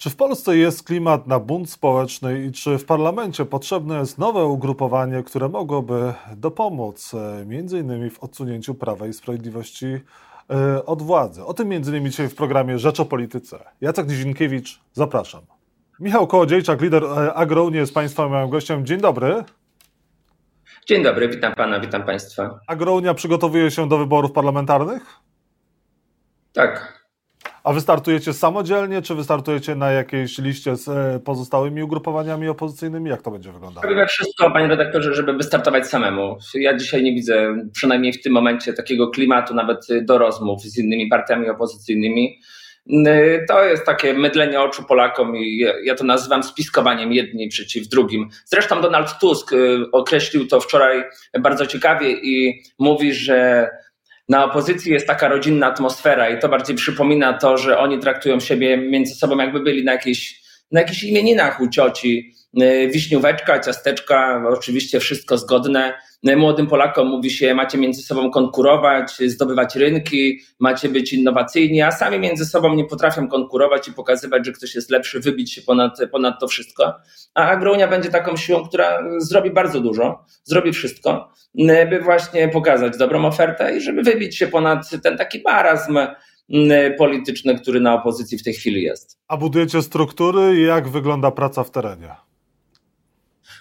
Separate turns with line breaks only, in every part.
Czy w Polsce jest klimat na bunt społeczny i czy w parlamencie potrzebne jest nowe ugrupowanie, które mogłoby dopomóc e, innymi w odsunięciu Prawa i Sprawiedliwości e, od władzy? O tym innymi dzisiaj w programie Rzecz o Polityce. Jacek Nizinkiewicz, zapraszam. Michał Kołodziejczak, lider e, Agrounie jest Państwa moim gościem. Dzień dobry.
Dzień dobry, witam Pana, witam Państwa.
Agrounia przygotowuje się do wyborów parlamentarnych?
Tak,
a wystartujecie samodzielnie, czy wystartujecie na jakiejś liście z e, pozostałymi ugrupowaniami opozycyjnymi? Jak to będzie wyglądało?
Robimy wszystko, panie redaktorze, żeby wystartować samemu. Ja dzisiaj nie widzę, przynajmniej w tym momencie, takiego klimatu nawet do rozmów z innymi partiami opozycyjnymi. To jest takie mydlenie oczu Polakom i ja to nazywam spiskowaniem jedni przeciw drugim. Zresztą Donald Tusk y, określił to wczoraj bardzo ciekawie i mówi, że na opozycji jest taka rodzinna atmosfera i to bardziej przypomina to, że oni traktują siebie między sobą jakby byli na jakichś, na jakichś imieninach u cioci. Y, wiśnióweczka, ciasteczka, oczywiście wszystko zgodne. Y, młodym Polakom mówi się, macie między sobą konkurować, zdobywać rynki, macie być innowacyjni, a sami między sobą nie potrafią konkurować i pokazywać, że ktoś jest lepszy, wybić się ponad, ponad to wszystko. A Agrounia będzie taką siłą, która zrobi bardzo dużo, zrobi wszystko, y, by właśnie pokazać dobrą ofertę i żeby wybić się ponad ten taki marazm polityczny, który na opozycji w tej chwili jest.
A budujecie struktury? Jak wygląda praca w terenie?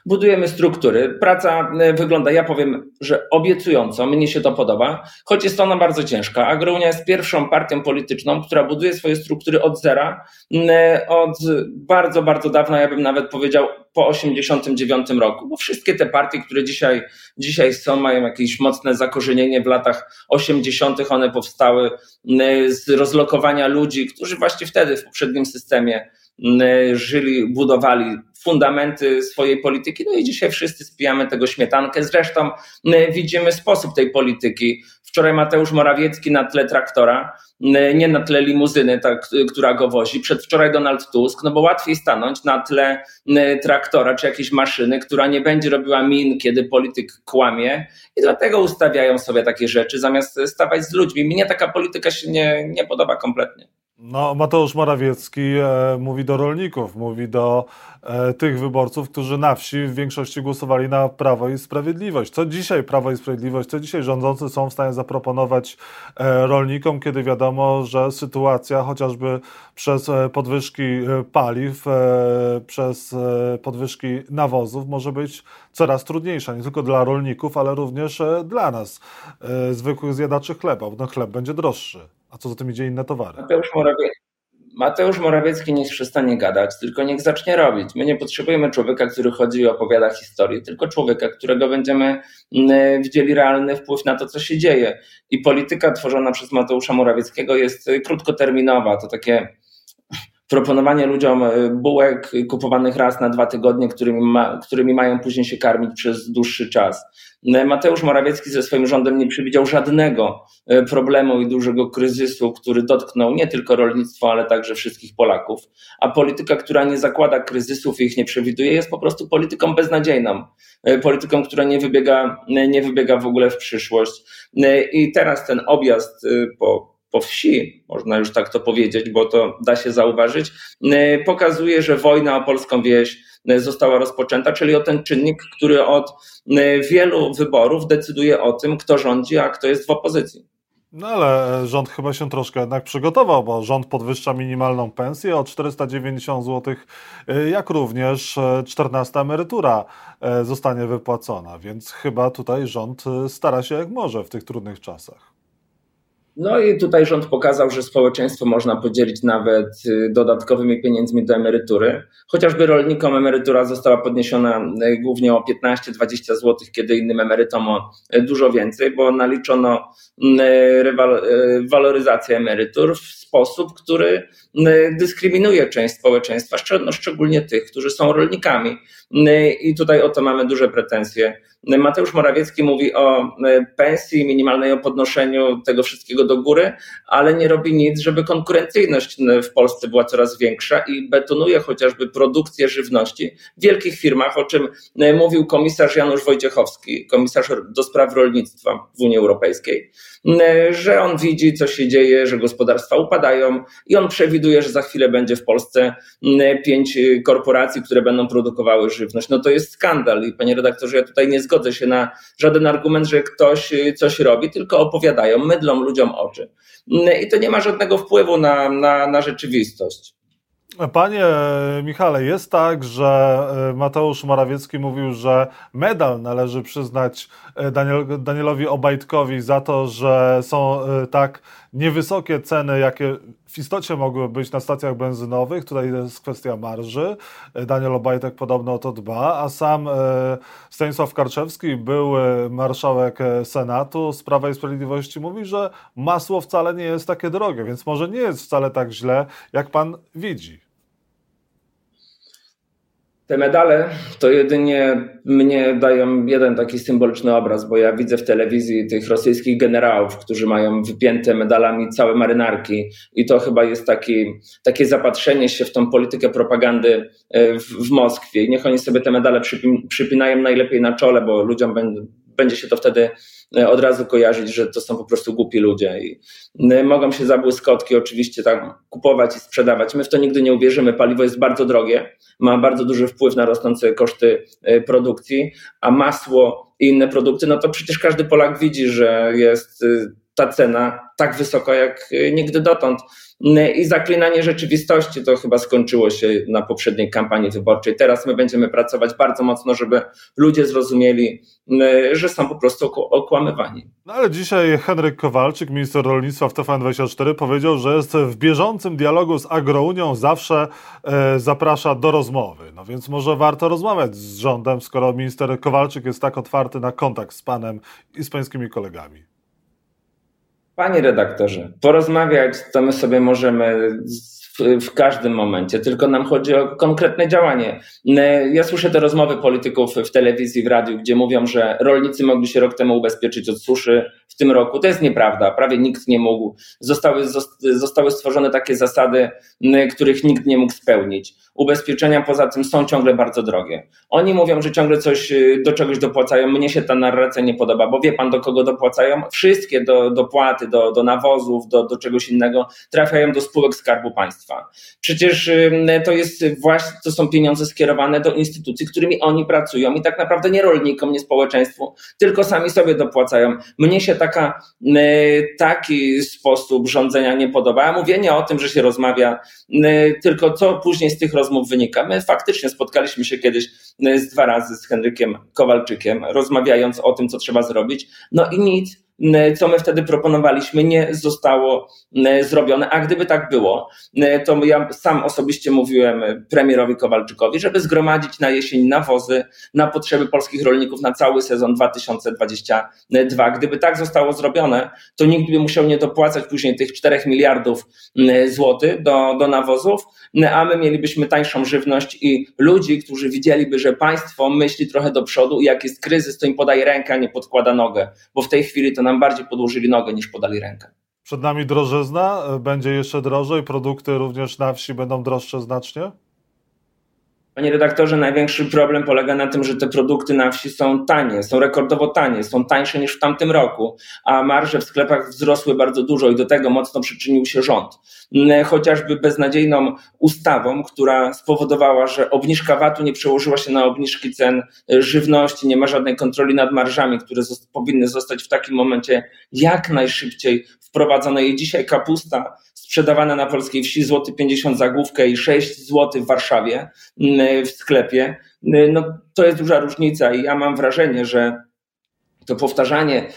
Budujemy struktury. Praca e, wygląda, ja powiem, że obiecująco, mnie się to podoba, choć jest ona bardzo ciężka. Agrounia jest pierwszą partią polityczną, która buduje swoje struktury od zera, e, od bardzo, bardzo dawna, ja bym nawet powiedział po 89 roku, bo wszystkie te partie, które dzisiaj, dzisiaj są, mają jakieś mocne zakorzenienie w latach 80., one powstały e, z rozlokowania ludzi, którzy właśnie wtedy w poprzednim systemie żyli, budowali fundamenty swojej polityki. No i dzisiaj wszyscy spijamy tego śmietankę. Zresztą widzimy sposób tej polityki. Wczoraj Mateusz Morawiecki na tle traktora, nie na tle limuzyny, tak, która go wozi. Przedwczoraj Donald Tusk, no bo łatwiej stanąć na tle traktora czy jakiejś maszyny, która nie będzie robiła min, kiedy polityk kłamie i dlatego ustawiają sobie takie rzeczy, zamiast stawać z ludźmi. Mnie taka polityka się nie, nie podoba kompletnie.
No, Mateusz Morawiecki e, mówi do rolników, mówi do e, tych wyborców, którzy na wsi w większości głosowali na Prawo i Sprawiedliwość. Co dzisiaj Prawo i Sprawiedliwość, co dzisiaj rządzący są w stanie zaproponować e, rolnikom, kiedy wiadomo, że sytuacja chociażby przez e, podwyżki e, paliw, e, przez podwyżki nawozów może być coraz trudniejsza, nie tylko dla rolników, ale również dla nas, zwykłych zjadaczy chleba, bo ten chleb będzie droższy. A co za tym idzie inne towary?
Mateusz Morawiecki, Mateusz Morawiecki niech przestanie gadać, tylko niech zacznie robić. My nie potrzebujemy człowieka, który chodzi i opowiada historię, tylko człowieka, którego będziemy mm, widzieli realny wpływ na to, co się dzieje. I polityka tworzona przez Mateusza Morawieckiego jest krótkoterminowa. To takie proponowanie ludziom e, bułek kupowanych raz na dwa tygodnie, którymi, ma, którymi mają później się karmić przez dłuższy czas. E, Mateusz Morawiecki ze swoim rządem nie przewidział żadnego e, problemu i dużego kryzysu, który dotknął nie tylko rolnictwo, ale także wszystkich Polaków. A polityka, która nie zakłada kryzysów i ich nie przewiduje, jest po prostu polityką beznadziejną. Polityką, która nie wybiega, nie wybiega w ogóle w przyszłość. I teraz ten objazd po po wsi, można już tak to powiedzieć, bo to da się zauważyć, y, pokazuje, że wojna o polską wieś y, została rozpoczęta, czyli o ten czynnik, który od y, wielu wyborów decyduje o tym, kto rządzi, a kto jest w opozycji.
No ale rząd chyba się troszkę jednak przygotował, bo rząd podwyższa minimalną pensję o 490 zł, jak również 14 emerytura zostanie wypłacona, więc chyba tutaj rząd stara się jak może w tych trudnych czasach.
No i tutaj rząd pokazał, że społeczeństwo można podzielić nawet y, dodatkowymi pieniędzmi do emerytury. Chociażby rolnikom emerytura została podniesiona y, głównie o 15-20 zł, kiedy innym emerytom o y, dużo więcej, bo naliczono waloryzację emerytur w sposób, który dyskryminuje część społeczeństwa, szczególnie tych, którzy są rolnikami. I tutaj o to mamy duże pretensje. Mateusz Morawiecki mówi o pensji minimalnej, o podnoszeniu tego wszystkiego do góry, ale nie robi nic, żeby konkurencyjność w Polsce była coraz większa i betonuje chociażby produkcję żywności w wielkich firmach, o czym mówił komisarz Janusz Wojciechowski, komisarz do spraw rolnictwa w Unii Europejskiej, że on widzi, co się dzieje, że gospodarstwa upadają i on przewiduje, że za chwilę będzie w Polsce pięć korporacji, które będą produkowały żywność. No to jest skandal i panie redaktorze, ja tutaj nie zgodzę się na żaden argument, że ktoś coś robi, tylko opowiadają, mydlą ludziom oczy. I to nie ma żadnego wpływu na, na, na rzeczywistość.
Panie Michale, jest tak, że e, Mateusz Morawiecki mówił, że medal należy przyznać e, Daniel, Danielowi Obajtkowi za to, że są e, tak niewysokie ceny, jakie w istocie mogły być na stacjach benzynowych. Tutaj jest kwestia marży. Daniel Obajtek podobno o to dba, a sam Stanisław Karczewski, były marszałek Senatu z Prawa i Sprawiedliwości, mówi, że masło wcale nie jest takie drogie, więc może nie jest wcale tak źle, jak pan widzi.
Te medale to jedynie mnie dają jeden taki symboliczny obraz, bo ja widzę w telewizji tych rosyjskich generałów, którzy mają wypięte medalami całe marynarki i to chyba jest taki, takie zapatrzenie się w tą politykę propagandy e, w, w Moskwie. I niech oni sobie te medale przypinają najlepiej na czole, bo ludziom będzie się to wtedy E, od razu kojarzyć, że to są po prostu głupi ludzie i e, mogą się za błyskotki oczywiście tam kupować i sprzedawać. My w to nigdy nie uwierzymy. Paliwo jest bardzo drogie, ma bardzo duży wpływ na rosnące koszty e, produkcji, a masło i inne produkty, no to przecież każdy Polak widzi, że jest ta cena tak wysoka jak nigdy dotąd. I zaklinanie rzeczywistości to chyba skończyło się na poprzedniej kampanii wyborczej. Teraz my będziemy pracować bardzo mocno, żeby ludzie zrozumieli, że są po prostu okłamywani.
No ale dzisiaj Henryk Kowalczyk, minister rolnictwa w TVN24 powiedział, że jest w bieżącym dialogu z Agrounią, zawsze e, zaprasza do rozmowy. No więc może warto rozmawiać z rządem, skoro minister Kowalczyk jest tak otwarty na kontakt z panem i z pańskimi kolegami.
Panie redaktorze, porozmawiać to my sobie możemy w, każdym momencie, tylko nam chodzi o konkretne działanie. Ja słyszę te rozmowy polityków w telewizji, w radiu, gdzie mówią, że rolnicy mogli się rok temu ubezpieczyć od suszy w tym roku. To jest nieprawda, prawie nikt nie mógł. Zostały, zostały stworzone takie zasady, których nikt nie mógł spełnić. Ubezpieczenia poza tym są ciągle bardzo drogie. Oni mówią, że ciągle coś y, do czegoś dopłacają. Mnie się ta narracja nie podoba, bo wie pan do kogo dopłacają? Wszystkie do, dopłaty, do, do nawozów, do, do czegoś innego trafiają do spółek Skarbu Państwa. Przecież to jest właśnie, to są pieniądze skierowane do instytucji, którymi oni pracują i tak naprawdę nie rolnikom, nie społeczeństwu, tylko sami sobie dopłacają. Mnie się taka, taki sposób rządzenia nie podoba. Ja mówię nie o tym, że się rozmawia, tylko co później z tych rozmów wynika. My faktycznie spotkaliśmy się kiedyś z dwa razy z Henrykiem Kowalczykiem, rozmawiając o tym, co trzeba zrobić. No i nic co my wtedy proponowaliśmy, nie zostało zrobione. A gdyby tak było, to ja sam osobiście mówiłem premierowi Kowalczykowi, żeby zgromadzić na jesień nawozy na potrzeby polskich rolników na cały sezon 2022. Gdyby tak zostało zrobione, to nikt by musiał nie dopłacać później tych 4 miliardów złotych do, do nawozów, a my mielibyśmy tańszą żywność i ludzi, którzy widzieliby, że państwo myśli trochę do przodu i jak jest kryzys, to im podaje rękę, a nie podkłada nogę, bo w tej chwili to nam bardziej podłożyli nogę niż podali rękę.
Przed nami drożyzna, będzie jeszcze drożej, produkty również na wsi będą droższe znacznie?
Panie redaktorze, największy problem polega na tym, że te produkty na wsi są tanie, są rekordowo tanie, są tańsze niż w tamtym roku, a marże w sklepach wzrosły bardzo dużo i do tego mocno przyczynił się rząd. Mm, chociażby beznadziejną ustawą, która spowodowała, że obniżka VAT-u nie przełożyła się na obniżki cen żywności, nie ma żadnej kontroli nad marżami, które powinny zostać w takim momencie jak najszybciej wprowadzone. I dzisiaj kapusta sprzedawana na polskiej wsi złoty 50 za główkę i 6 zł w Warszawie mm, w sklepie, mm, no to jest duża różnica i ja mam wrażenie, że to powtarzanie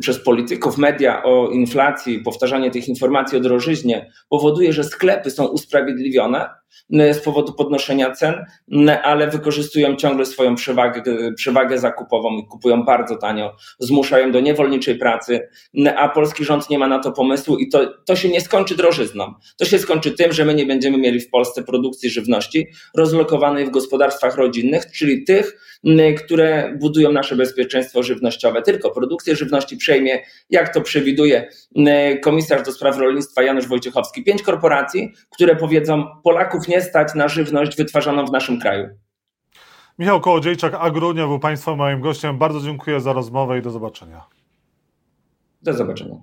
przez polityków, media o inflacji, powtarzanie tych informacji o drożyźnie powoduje, że sklepy są usprawiedliwione, z powodu podnoszenia cen, ale wykorzystują ciągle swoją przewagę, przewagę zakupową i kupują bardzo tanio, zmuszają do niewolniczej pracy, a polski rząd nie ma na to pomysłu i to, to się nie skończy drożyzną. To się skończy tym, że my nie będziemy mieli w Polsce produkcji żywności rozlokowanej w gospodarstwach rodzinnych, czyli tych, które budują nasze bezpieczeństwo żywnościowe. Tylko produkcję żywności przejmie, jak to przewiduje komisarz do spraw rolnictwa Janusz Wojciechowski, pięć korporacji, które powiedzą, Polaków nie stać na żywność wytwarzaną w naszym kraju.
Michał Kołodziejczak, Agrunia był Państwa moim gościem. Bardzo dziękuję za rozmowę i do zobaczenia.
Do zobaczenia.